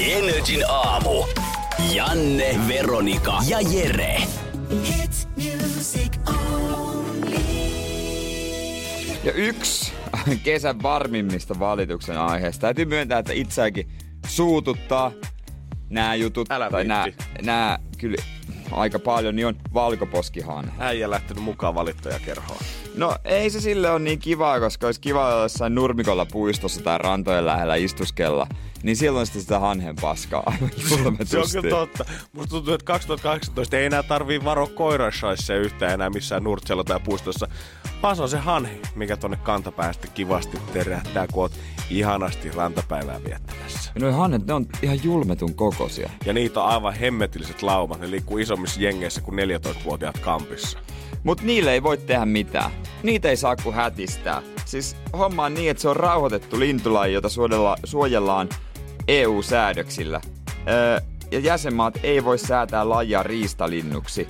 Energin aamu. Janne, Veronika ja Jere. Ja yksi kesän varmimmista valituksen aiheesta. Täytyy myöntää, että itseäkin suututtaa nämä jutut. Älä tai nämä, nämä kyllä aika paljon, niin on valkoposkihan. Äijä lähtenyt mukaan valittajakerhoon. No ei se sille ole niin kivaa, koska olisi kiva olla jossain nurmikolla puistossa tai rantojen lähellä istuskella. Niin silloin sitten sitä hanhen paskaa aivan Se on kyllä totta. Musta tuntuu, että 2018 ei enää tarvii varoa koirashaissa yhtään enää missään nurtsella tai puistossa. Vaan se on se hanhi, mikä tonne kantapäästä kivasti terähtää, kun oot ihanasti rantapäivää viettämässä. Ja noi hannet, ne on ihan julmetun kokoisia. Ja niitä on aivan hemmetilliset laumat. Ne liikkuu isommissa jengeissä kuin 14-vuotiaat kampissa. Mut niille ei voi tehdä mitään. Niitä ei saa kuin hätistää. Siis homma on niin, että se on rauhoitettu lintulaji, jota suojellaan EU-säädöksillä. Öö, ja jäsenmaat ei voi säätää lajia riistalinnuksi.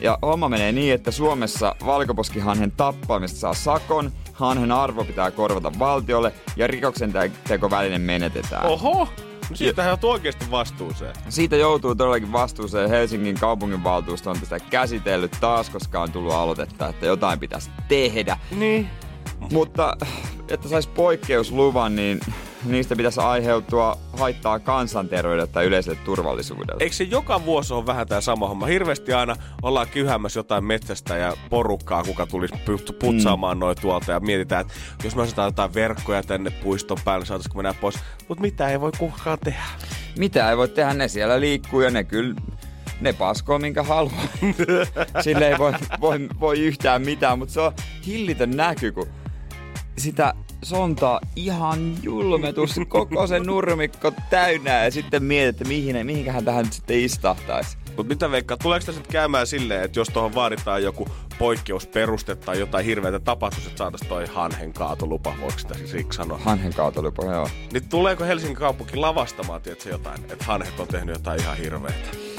Ja homma menee niin, että Suomessa valkoposkihanhen tappamista saa sakon, hanhen arvo pitää korvata valtiolle ja rikoksen tekoväline menetetään. Oho! No siitä hän on oikeasti vastuuseen. Siitä joutuu todellakin vastuuseen. Helsingin kaupunginvaltuusto on tästä käsitellyt taas, koska on tullut aloitetta, että jotain pitäisi tehdä. Niin. Mutta että saisi poikkeusluvan, niin niistä pitäisi aiheutua haittaa kansanterveydelle tai yleiselle turvallisuudelle. Eikö se joka vuosi ole vähän tämä sama homma? Hirveästi aina ollaan kyhämässä jotain metsästä ja porukkaa, kuka tulisi pu- putsaamaan mm. noin tuolta ja mietitään, että jos me asetetaan jotain verkkoja tänne puiston päälle, saataisiko mennä pois. Mutta mitä ei voi kukaan tehdä. Mitä ei voi tehdä, ne siellä liikkuu ja ne kyllä ne paskoo minkä haluaa. Sille ei voi, voi, voi yhtään mitään, mutta se on hillitön näky, kun sitä sontaa ihan julmetus, koko se nurmikko täynnä ja sitten mietit, että mihin, mihinkähän tähän nyt sitten istahtaisi. Mutta mitä veikkaa, tuleeko tässä nyt käymään silleen, että jos tuohon vaaditaan joku poikkeusperuste tai jotain hirveätä tapahtuisi, että saataisiin toi hanhen kaatolupa, voiko sitä siis siksi sanoa? Hanhen kaatolupa, joo. Niin tuleeko Helsingin kaupunki lavastamaan, tiedätkö, jotain, että hanhet on tehnyt jotain ihan hirveätä?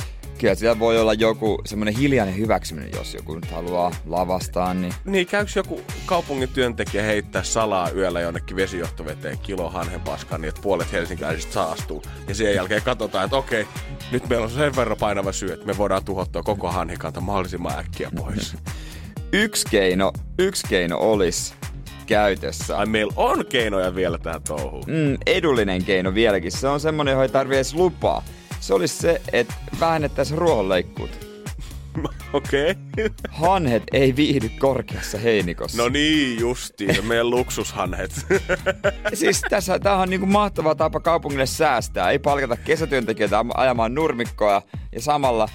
Kyllä siellä voi olla joku semmoinen hiljainen hyväksyminen, jos joku nyt haluaa lavastaa, niin Niin, käykö joku kaupungin työntekijä heittää salaa yöllä jonnekin vesijohtoveteen kilo hanhen paskaa niin, että puolet helsinkiläisistä saastuu. Ja sen jälkeen katsotaan, että okei, nyt meillä on sen verran painava syy, että me voidaan tuhottaa koko hanhikanta mahdollisimman äkkiä pois. yksi keino, yksi keino olisi käytössä. Ai meillä on keinoja vielä tähän touhuun. Mm, edullinen keino vieläkin. Se on semmonen, johon ei tarvi edes lupaa. Se olisi se, että vähennettäisiin ruohonleikkuuta. Okei. Hanhet ei viihdy korkeassa heinikossa. No niin, justiin. Meidän luksushanhet. Siis tässä tämä on niinku mahtava tapa kaupungille säästää. Ei palkata kesätyöntekijöitä am- ajamaan nurmikkoa ja samalla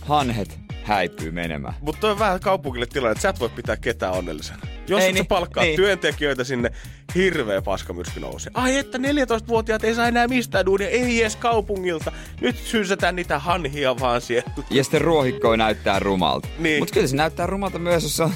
hanhet häipyy menemään. Mutta on vähän kaupungille tilanne, että sä et voi pitää ketään onnellisena. Jos Ei et sä niin, palkkaa niin. työntekijöitä sinne, hirveä paskamyrsky nousee. Ai että 14-vuotiaat ei saa enää mistään duunia, ei edes kaupungilta. Nyt syysätään niitä hanhia vaan siellä. Ja sitten ruohikko näyttää rumalta. Niin. Mutta kyllä se näyttää rumalta myös, jos se on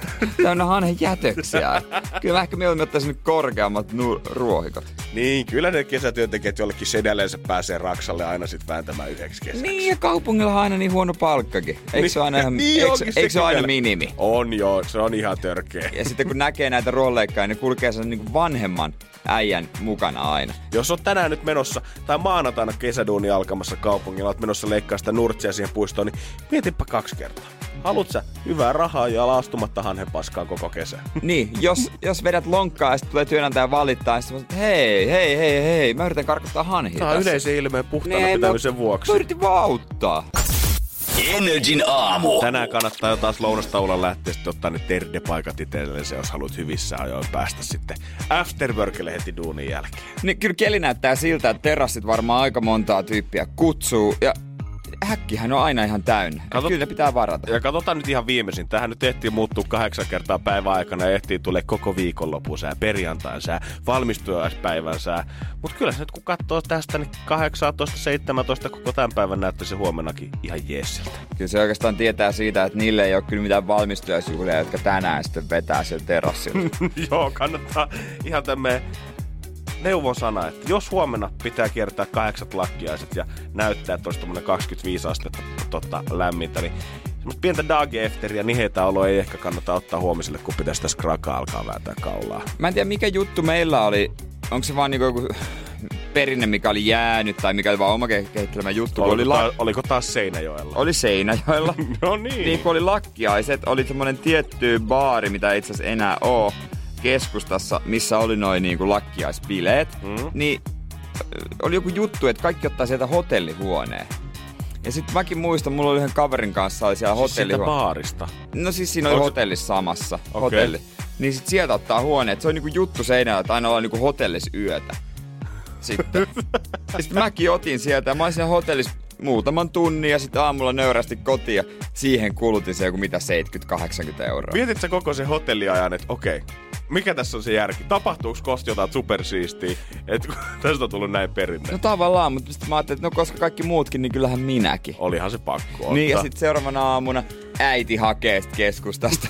täynnä hanhen jätöksiä. Kyllä mä ehkä mieluummin ottaisin nyt korkeammat nu- ruohikot. Niin, kyllä ne kesätyöntekijät jollekin sedäleensä pääsee Raksalle aina sit vääntämään yhdeksi kesäksi. Niin, ja kaupungilla on aina niin huono palkkakin. Eikö se ole aina, niin eikö, onkin eikö se aina minimi? On joo, se on ihan törkeä. Ja sitten kun näkee näitä rolleikkaa, niin kulkee sen niin vanhemman äijän mukana aina. Jos on tänään nyt menossa, tai maanantaina kesäduuni alkamassa kaupungilla, oot menossa leikkaa sitä nurtsia siihen puistoon, niin mietipä kaksi kertaa. Haluat sä hyvää rahaa ja laastumatta hanhen paskaa koko kesä? Niin, jos, jos vedät lonkkaa ja sitten tulee työnantaja valittaa, niin sitten hei, hei, hei, hei, mä yritän karkottaa hanhia Tämä on yleisen ilmeen puhtaana Niin, pitämisen mä- vuoksi. Mä yritin vaan auttaa. Energin aamu. Tänään kannattaa jo taas lounastaulalla lähteä sitten ottaa ne terdepaikat itsellesi, jos haluat hyvissä ajoin päästä sitten afterworkille heti duunin jälkeen. Niin kyllä keli näyttää siltä, että terassit varmaan aika montaa tyyppiä kutsuu. Ja häkkihän on aina ihan täynnä. Kato... Kyllä pitää varata. Ja katsotaan nyt ihan viimeisin. Tähän nyt ehtii muuttuu kahdeksan kertaa päivän aikana ja ehtii tulee koko viikonlopun sää, perjantain sää, valmistujaispäivän sää. Mut kyllä se nyt kun katsoo tästä, niin 18, 17 koko tämän päivän näyttää se huomennakin ihan jeesiltä. Kyllä se oikeastaan tietää siitä, että niille ei ole kyllä mitään valmistujaisjuhlia, jotka tänään sitten vetää siellä terassilla. Joo, kannattaa ihan tämmöinen neuvon sana, että jos huomenna pitää kiertää kahdeksat lakkiaiset ja näyttää, että olisi tommonen 25 astetta tota, lämmintä, niin semmoista pientä dagefteriä, niin heitä oloa ei ehkä kannata ottaa huomiselle, kun pitäisi tässä krakaa alkaa vääntää kaulaa. Mä en tiedä, mikä juttu meillä oli. Onko se vaan niinku joku perinne, mikä oli jäänyt, tai mikä oli vaan oma ke- kehittelemä juttu. Oliko, oli, taas, oliko taas Seinäjoella? oli Seinäjoella. No niin. niin kun oli lakkiaiset, oli semmonen tietty baari, mitä itse asiassa enää oo keskustassa, missä oli noin niinku lakkiaispileet. Mm. Niin ö, oli joku juttu, että kaikki ottaa sieltä hotellihuoneen. Ja sitten mäkin muistan, mulla oli yhden kaverin kanssa oli siellä Siis hotellihuone. baarista. No siis siinä oli Onko hotellissa samassa. Okei. Hotelli. Niin sit sieltä ottaa huoneet. Se on niinku juttu seinällä, että aina ollaan niinku hotellis yötä. Sitten. sitten mäkin otin sieltä ja mä olin siinä hotellissa muutaman tunnin ja sitten aamulla nöyrästi kotiin ja siihen kulutin se joku mitä 70-80 euroa. Mietit sä koko se hotelliajan, että okei, mikä tässä on se järki? Tapahtuuko kosti jotain supersiistiä, että tästä on tullut näin perinne? No tavallaan, mutta sitten mä ajattelin, että no koska kaikki muutkin, niin kyllähän minäkin. Olihan se pakko ottaa. Niin ja sitten seuraavana aamuna äiti hakee keskustasta.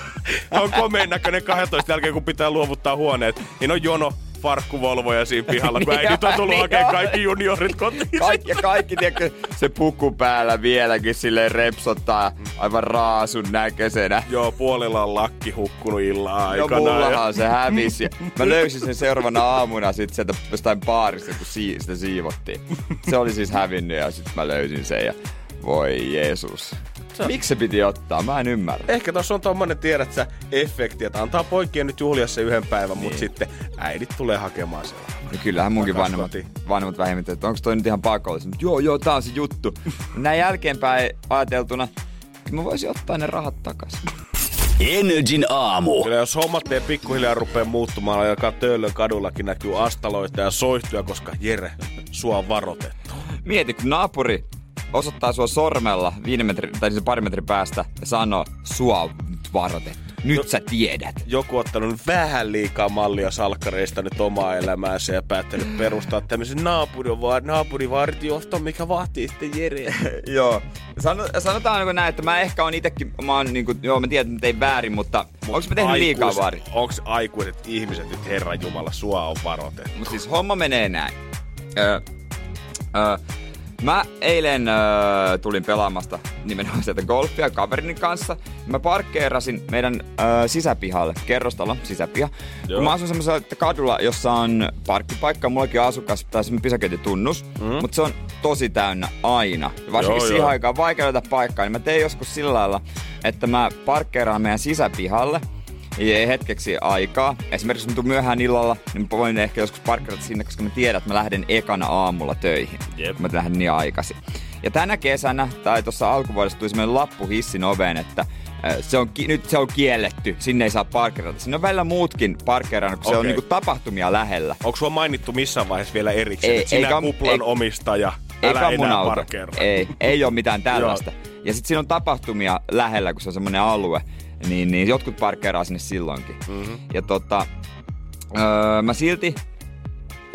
on komeen näköinen 12 jälkeen, kun pitää luovuttaa huoneet, niin on jono farkkuvolvoja siinä pihalla, kun Niin äidit on tullut niin hakemaan kaikki juniorit kotiin. Kaikki, ja kaikki, tiedätkö, se puku päällä vieläkin silleen repsottaa aivan raasun näköisenä. Joo, puolella on lakki hukkunut illan No aikana. mullahan se hävisi. Ja Mä löysin sen seuraavana aamuna sit sieltä jostain baarista, kun si- sitä siivottiin. Se oli siis hävinnyt ja sitten mä löysin sen ja voi Jeesus. Miksi se piti ottaa? Mä en ymmärrä. Ehkä tuossa on tommonen, tiedät sä, efekti, että antaa poikien nyt juhlia se yhden päivän, niin. mutta sitten äidit tulee hakemaan sen. Ja kyllähän munkin vanhemmat, vanhemmat vähemmän, että onko toi nyt ihan pakollista. Mutta joo, joo, tää on se juttu. Näin jälkeenpäin ajateltuna, mä voisin ottaa ne rahat takaisin. Energin aamu. Kyllä jos hommat ei pikkuhiljaa rupea muuttumaan, alkaa Töölön kadullakin näkyy astaloita ja soihtuja, koska Jere, sua on varoitettu. Mieti, kun naapuri osoittaa sua sormella viiden metri, tai siis pari metrin päästä ja sanoo, sua on nyt varoitettu. Nyt No- sä tiedät. Joku ottanut vähän liikaa mallia salkkareista nyt omaa elämäänsä ja päättänyt perustaa tämmöisen naapurivar, naapurivartioston, mikä vaatii sitten Jere. Joo. Sano, sanotaan niin näin, että mä ehkä on itekin, mä oon niin kuin, joo mä tiedän, että mä tein väärin, mutta onko mä tehnyt liikaa Aikuiset- vaari? Onks aikuiset ihmiset nyt Herran Jumala, sua on varoitettu? Mutta siis homma menee näin. Öö, öö, mä eilen öö, tulin pelaamasta nimenomaan sieltä golfia kaverini kanssa. Mä parkkeerasin meidän öö, sisäpihalle, kerrostalon sisäpiha. Joo. Kun mä asun semmoisella kadulla, jossa on parkkipaikka, mullakin on asukas tai semmoinen pysäköintitunnus, mm. mutta se on tosi täynnä aina. Varsinkin Joo, siihen joo. aikaan vaikea löytää paikkaa, niin mä tein joskus sillä lailla, että mä parkkeeraan meidän sisäpihalle, ei hetkeksi aikaa. Esimerkiksi kun tuun myöhään illalla, niin mä voin ehkä joskus parkkeerata sinne, koska mä tiedän, että mä lähden ekana aamulla töihin. Jep. Mä lähden niin aikaisin. Ja tänä kesänä, tai tuossa alkuvuodessa tuli semmoinen lappu hissin oveen, että se on, nyt se on kielletty, sinne ei saa parkkeerata. Siinä on välillä muutkin parkkeerannut, kun se on niinku tapahtumia lähellä. Onko sua mainittu missään vaiheessa vielä erikseen, Ei, että sinä eikä- kuplan ei- omistaja, Eikä älä mun enää auto. parkkeera? Ei, ei ole mitään tällaista. ja sitten siinä on tapahtumia lähellä, kun se on semmoinen alue, niin, niin jotkut parkkeeraa sinne silloinkin. Mm-hmm. Ja tota, öö, mä silti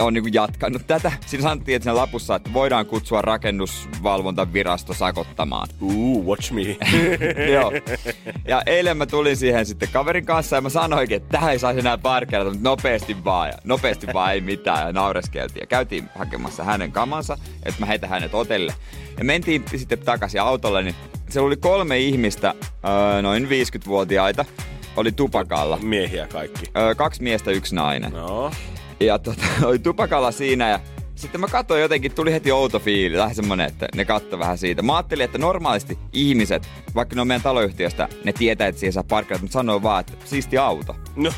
on niinku jatkanut tätä. Siinä sanottiin, että siinä lapussa, että voidaan kutsua rakennusvalvontavirasto sakottamaan. Ooh, watch me. Joo. Ja eilen mä tulin siihen sitten kaverin kanssa ja mä sanoinkin, että tähän ei saisi enää parkkeerata, mutta nopeasti vaan. Ja nopeasti vaan ei mitään ja naureskeltiin. Ja käytiin hakemassa hänen kamansa, että mä heitän hänet hotelle. Ja mentiin sitten takaisin autolle, niin siellä oli kolme ihmistä, öö, noin 50-vuotiaita, oli tupakalla. Miehiä kaikki. Öö, kaksi miestä, yksi nainen. No. Ja tota, oli tupakalla siinä ja sitten mä katsoin jotenkin, tuli heti outo fiili, vähän semmonen, että ne katto vähän siitä. Mä ajattelin, että normaalisti ihmiset, vaikka ne on meidän taloyhtiöstä, ne tietää, että siihen saa parkkeerata, mutta sanoo vaan, että siisti auto. No.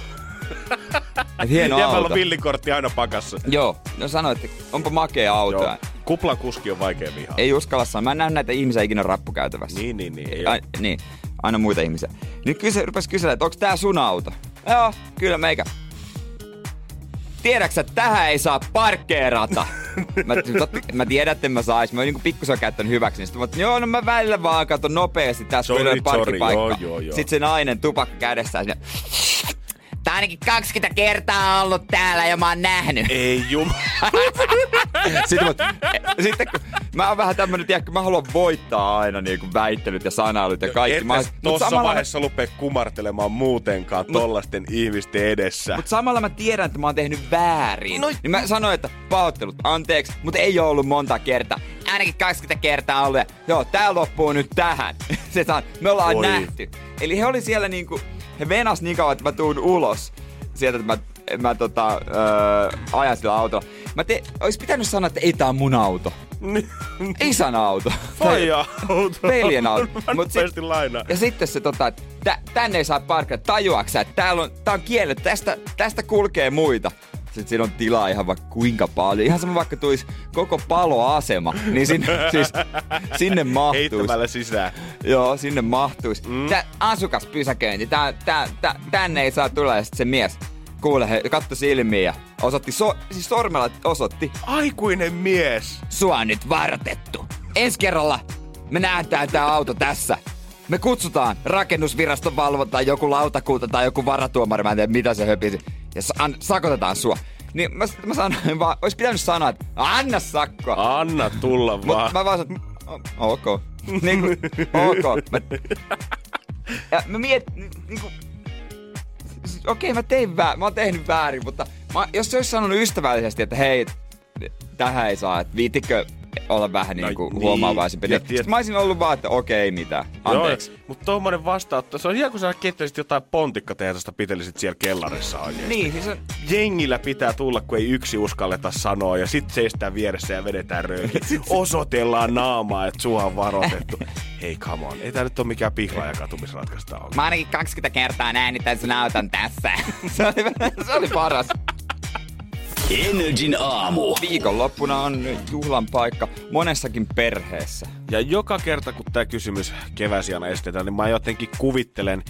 Et hieno Jäbällä auto. on villikortti aina pakassa. Joo, no sanoi, että onpa makea auto. Joo. Kuplan kuski on vaikea vihaa. Ei uskalla sanoa. Mä en näe näitä ihmisiä ikinä rappukäytävässä. Niin, niin, niin. Ei Ai, niin, aina muita ihmisiä. Nyt kyse, rupes kyselemään, että onko tää sun auto? Joo, kyllä meikä. Tiedäksä, että tähän ei saa parkkeerata? mä, totti, mä tiedän, että en mä sais. Mä oon niinku pikkusen käyttänyt hyväksi. Niin sitten mä, joo, no mä välillä vaan katon nopeasti tässä Sorry, sorry, parkkipaikka. sorry, joo, joo, joo. Sitten se nainen tupakka kädessään sinne. Tää ainakin 20 kertaa ollut täällä ja mä oon nähnyt. Ei jum. Sitten, mä, sitten kun mä oon vähän tämmönen, tiedätkö, mä haluan voittaa aina niinku väittelyt ja sanailut ja kaikki. Mä, Et mut tossa samalla- vaiheessa lupee kumartelemaan muutenkaan tollasten ihmisten edessä. Mutta samalla mä tiedän, että mä oon tehnyt väärin. No-. Niin mä sanoin, että pahoittelut, anteeksi, mutta ei ole ollut monta kertaa. Ainakin 20 kertaa ollut. Ja, joo, tää loppuu nyt tähän. Se on, me ollaan Oi. nähty. Eli he oli siellä niinku, he venas niin kauan, että mä tuun ulos sieltä, että mä, mä tota, öö, ajan sillä autolla. Mä te, ois pitänyt sanoa, että ei tää on mun auto. Isän auto. Faija auto. Veljen auto. Mut sit- lainaan. ja sitten se tota, että tä, tänne ei saa parkkeerata. Tajuaksä, että täällä on, tää on kielletty, tästä, tästä kulkee muita. Sitten siinä on tilaa ihan vaikka kuinka paljon. Ihan sama vaikka tulisi koko paloasema, niin sinne, siis, sinne mahtuisi. Heittämällä sisään. Joo, sinne mahtuisi. Mm. Tää asukaspysäköinti, tää, tää, tää, tänne ei saa tulla. Ja sitten se mies, kuule, he, katto silmiin ja osoitti, so, siis sormella osoitti, Aikuinen mies. sua on nyt vartettu. Ensi kerralla me nähdään tää auto tässä. Me kutsutaan rakennusviraston valvontaan joku lautakunta tai joku varatuomari, mä en tiedä mitä se höpisi. Ja sa- an- sakotetaan sua. Niin mä, mä sanoin vaan, olisi pitänyt sanoa, että anna sakkoa. Anna tulla Mut vaan. mä vaan sanoin, että ok. niin kuin, ok. Mä, ja mä miet, niin kuin, siis okei mä tein väärin, mä oon tehnyt väärin, mutta mä, jos se olisi sanonut ystävällisesti, että hei, tähän ei saa, että viitikö olla vähän No niinku niin. huomaavaisempi. Ja Sitten mä olisin ollut vaan, että okei, mitä. Anteeksi. Mutta tommonen vastaanotto, se on ihan kuin sä kehittäisit jotain pontikkatehdasta pitelisit siellä kellarissa oikein. Niin, siis on, Jengillä pitää tulla, kun ei yksi uskalleta sanoa, ja sit seistään vieressä ja vedetään rööki. Osoitellaan naamaa, että sua on varoitettu. Hei, come on. Ei tää nyt ole mikään pihla ja katumisratkaista ole. mä ainakin 20 kertaa näin, että sun auton tässä. se, oli, se oli paras. Energin aamu. Viikonloppuna on juhlan paikka monessakin perheessä. Ja joka kerta, kun tämä kysymys keväsiana estetään, niin mä jotenkin kuvittelen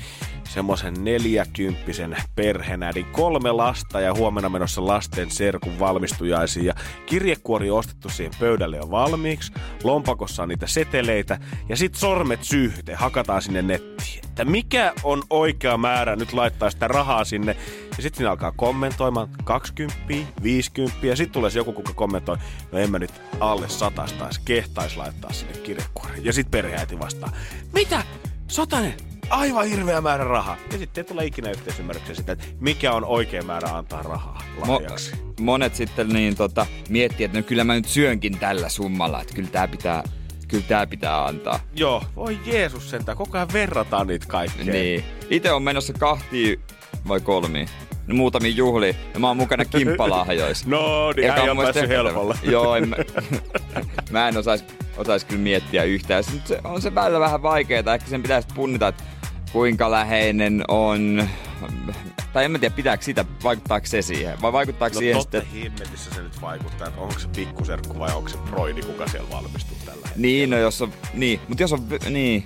semmoisen neljäkymppisen perhenädin, kolme lasta ja huomenna menossa lasten serkun valmistujaisiin. Ja kirjekuori on ostettu siihen pöydälle jo valmiiksi, lompakossa on niitä seteleitä ja sit sormet syyhte, hakataan sinne nettiin. Että mikä on oikea määrä nyt laittaa sitä rahaa sinne. Ja sitten siinä alkaa kommentoimaan 20, 50 ja sitten tulee se joku, kuka kommentoi, no en mä nyt alle satasta edes kehtais laittaa sinne kirjekuoriin. Ja sitten perheäiti vastaa, mitä? Satanen? Aivan hirveä määrä rahaa. Ja sitten ei tule ikinä yhteisymmärryksiä sitä, että mikä on oikea määrä antaa rahaa lahjaksi. Mo- monet sitten niin tota, miettii, että no kyllä mä nyt syönkin tällä summalla, että kyllä tää pitää, kyllä tää pitää antaa. Joo, voi Jeesus sentään, koko ajan verrataan niitä kaikkea. Niin. Itse on menossa kahtiin vai kolmiin. No, muutamiin juhliin. Ja mä oon mukana kimppalahjoissa. No, niin äijä on päässyt helpolla. Joo, en mä, mä en osais, osais kyllä miettiä yhtään. Se, on se välillä vähän vaikeeta. Ehkä sen pitäisi punnita, että kuinka läheinen on... Tai en mä tiedä, pitääkö sitä, vaikuttaako se siihen? Vai vaikuttaako No siihen totta sitten... himmetissä se nyt vaikuttaa, että onko se pikkuserkku vai onko se broidi, kuka siellä valmistuu tällä hetkellä. Niin, no jos on... Niin, mutta jos on... Niin.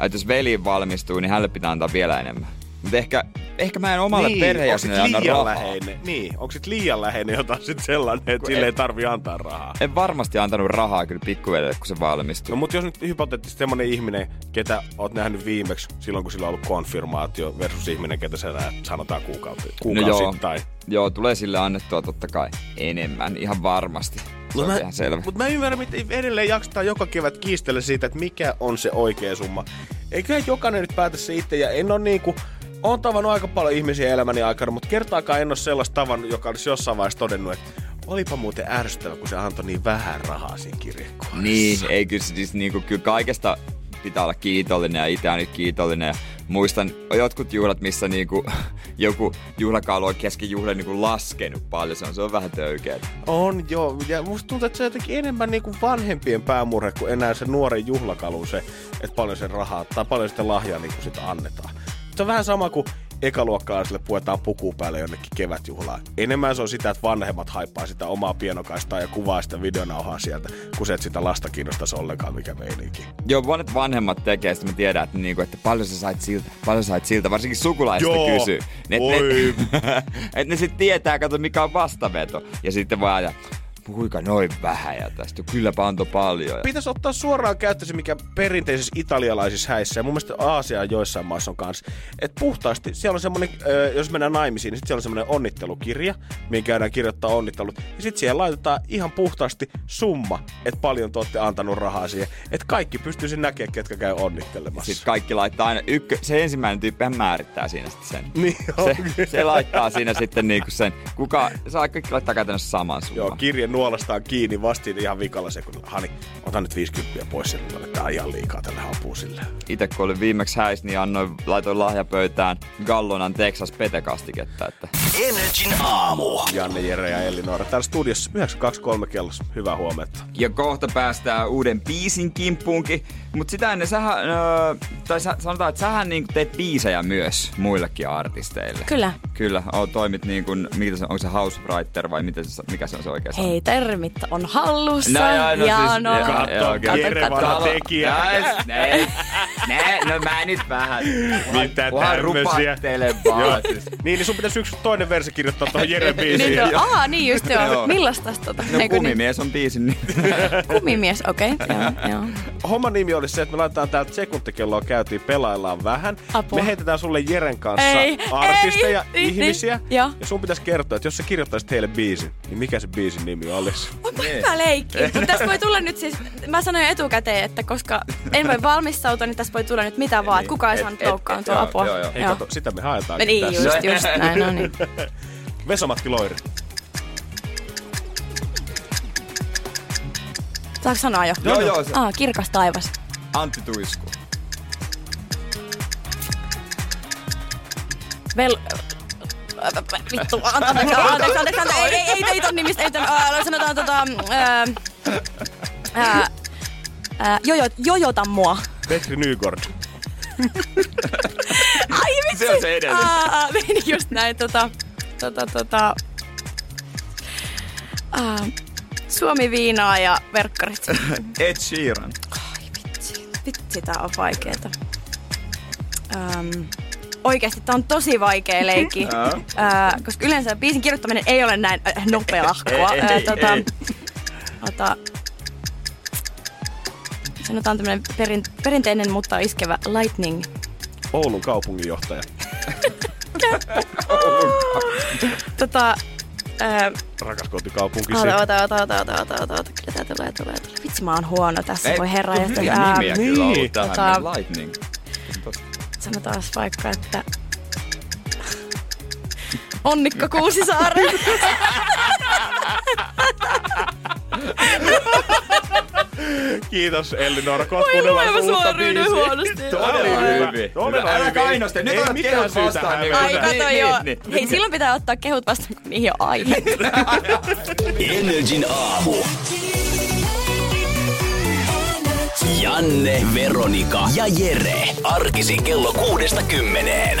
Että jos veli valmistuu, niin hänelle pitää antaa vielä enemmän. Mutta ehkä, ehkä mä en omalle niin, perheenjäsenelle onko anna sit liian rahaa. läheinen? Niin, onko sit liian läheinen jotain sit sellainen, että sille ei tarvi antaa rahaa? En varmasti antanut rahaa kyllä pikkuvelille, kun se valmistuu. No mutta jos nyt hypoteettisesti semmonen ihminen, ketä oot nähnyt viimeksi silloin, kun sillä on ollut konfirmaatio versus ihminen, ketä sä näet, sanotaan kuukausi, No kuukausittain. Joo, tulee sille annettua totta kai enemmän, ihan varmasti. No mä, ihan selvä. Mutta mä ymmärrän, miten edelleen jaksetaan joka kevät kiistellä siitä, että mikä on se oikea summa. Eiköhän jokainen nyt päätä se itse, ja en ole niinku... Oon tavannut aika paljon ihmisiä elämäni aikana, mutta kertaakaan en ole sellaista tavannut, joka olisi jossain vaiheessa todennut, että olipa muuten ärsyttävä, kun se antoi niin vähän rahaa siinä kirjekuoressa. Niin, ei kyllä siis niinku, kyllä kaikesta pitää olla kiitollinen ja itse on nyt kiitollinen. Ja muistan jotkut juhlat, missä niinku, joku juhlakaalu on kesken juhlan niinku laskenut paljon. Se on, se on vähän töykeä. On joo, ja musta tuntuu, että se on jotenkin enemmän niinku vanhempien päämurhe kuin enää se nuoren juhlakalu se, että paljon sen rahaa tai paljon sitä lahjaa niinku sitä annetaan. Se on vähän sama kuin ekaluokkalaisille puetaan puku päälle jonnekin kevätjuhlaan. Enemmän se on sitä, että vanhemmat haippaa sitä omaa pienokaistaa ja kuvaa sitä videonauhaa sieltä, kun se, että sitä lasta kiinnostaisi ollenkaan mikä meininki. Joo, monet vanhemmat tekee sitä, mä tiedän, että, niinku, että paljon sä sait siltä, paljon sä sait siltä, varsinkin sukulaiset Joo, kysyy. Ne, oi. ne, että ne sitten tietää, kato mikä on vastaveto. Ja sitten voi ajaa, kuinka noin vähän ja tästä kylläpä antoi paljon. Ja... Pitäisi ottaa suoraan käyttöön mikä perinteisissä italialaisissa häissä ja mun mielestä Aasia joissain maissa on kanssa. Että puhtaasti, siellä on semmoinen, jos mennään naimisiin, niin sitten siellä on semmoinen onnittelukirja, mihin käydään kirjoittaa onnittelut. Ja sitten siihen laitetaan ihan puhtaasti summa, että paljon te olette antanut rahaa siihen. Että kaikki pystyisi näkemään, ketkä käy onnittelemassa. Sitten kaikki laittaa aina, ykkö, se ensimmäinen tyyppi määrittää siinä sitten sen. Niin se, se, laittaa siinä sitten niinku sen, kuka, saa kaikki laittaa käytännössä saman summan. Joo, kirje nuolastaan kiinni vastiin ihan vikalla se, kun Hani, ota nyt 50 pois siltä, tää on ihan liikaa tällä sille. Itse kun olin viimeksi häis, niin annoin, laitoin lahjapöytään Gallonan Texas Pete-kastiketta. Että... Energin aamu. Janne, Jere ja Elinora. Täällä studiossa 923 kellossa. Hyvää huomenta. Ja kohta päästään uuden biisin kimppuunkin. Mutta sitä ennen sähän, öö, tai sä, sanotaan, että sähän niin teet biisejä myös muillekin artisteille. Kyllä. Kyllä, o, toimit niin kuin, mikä se, onko se house writer vai miten se, mikä se on se oikein Hei, termit on hallussa. No, ja, no, ja siis, no, katso, Jere vanha tekijä. Ne, ne, no mä nyt vähän. Mitä tämmösiä. vaan. Siis. niin, niin sun pitäisi yksi toinen versi kirjoittaa tuohon Jeren biisiin. niin, no, aha, niin just joo. Millaista tota? No kumimies on biisin niin. kumimies, okei. Okay, joo, joo. Homman nimi oli se, että me laitetaan täältä sekuntikelloa käytiin, pelaillaan vähän. Apua. Me heitetään sulle Jeren kanssa ei, artisteja, ei, ihmisiä. Niin, ja. ja sun pitäisi kertoa, että jos sä kirjoittaisit heille biisin, niin mikä se biisin nimi olisi? Onpa hyvä leikki. Mutta tässä voi tulla nyt siis, mä sanoin etukäteen, että koska en voi valmistautua, niin tässä voi tulla nyt mitä vaan. Että kukaan ei saanut loukkaantua apua. Joo, joo. Hei, kato, sitä me haetaan. No niin, tässä. just, just näin, no niin. Vesamatti Loiri. Saanko sanoa jo? Joo, joo. Ah, kirkas taivas. Antti Tuisku. Vel... Vittu, anteeksi, anteeksi, anteeksi, anteeksi, ei, ei, ei, ei ton nimistä, ei ton, äh, sanotaan tota, äh, äh, jojo, jojota mua. Petri Nygård. Ai vitsi! Se on se edellinen. Aa, meni just näin, tota, tota, tota, äh, Suomi viinaa ja verkkarit. Ed Sheeran. Ai vitsi, vitsi tää on vaikeeta. Ähm, oikeasti tää on tosi vaikea leikki. äh, koska yleensä biisin kirjoittaminen ei ole näin äh, nopeahkoa. ei, ei, tota, ei. Ota, sanotaan tämmönen perin, perinteinen, mutta iskevä lightning. Oulun kaupunginjohtaja. tota, Öö, Rakas kotikaupunki. Ota, ota, ota, ota, ota, ota, ota, ota. Kyllä tää tulee, tulee, tulee. Vitsi, mä oon huono tässä, Ei, voi herra. on hyviä nimiä niin. kyllä ollut tähän. Tota- Lightning. Sanotaan vaikka, että... Onnikko Kuusisaari. Kiitos Elinora. Voi lueva sua ryhdy huonosti. Todella hyvin. Todella Älä hyvin. kainosta. Nyt otat kehut vastaan. niin-. Ai kato niin, joo. niin, Hei, silloin pitää ottaa kehut vastaan, kun niihin on aihe. Energin aamu. Janne, Veronika ja Jere. Arkisin kello kuudesta kymmeneen.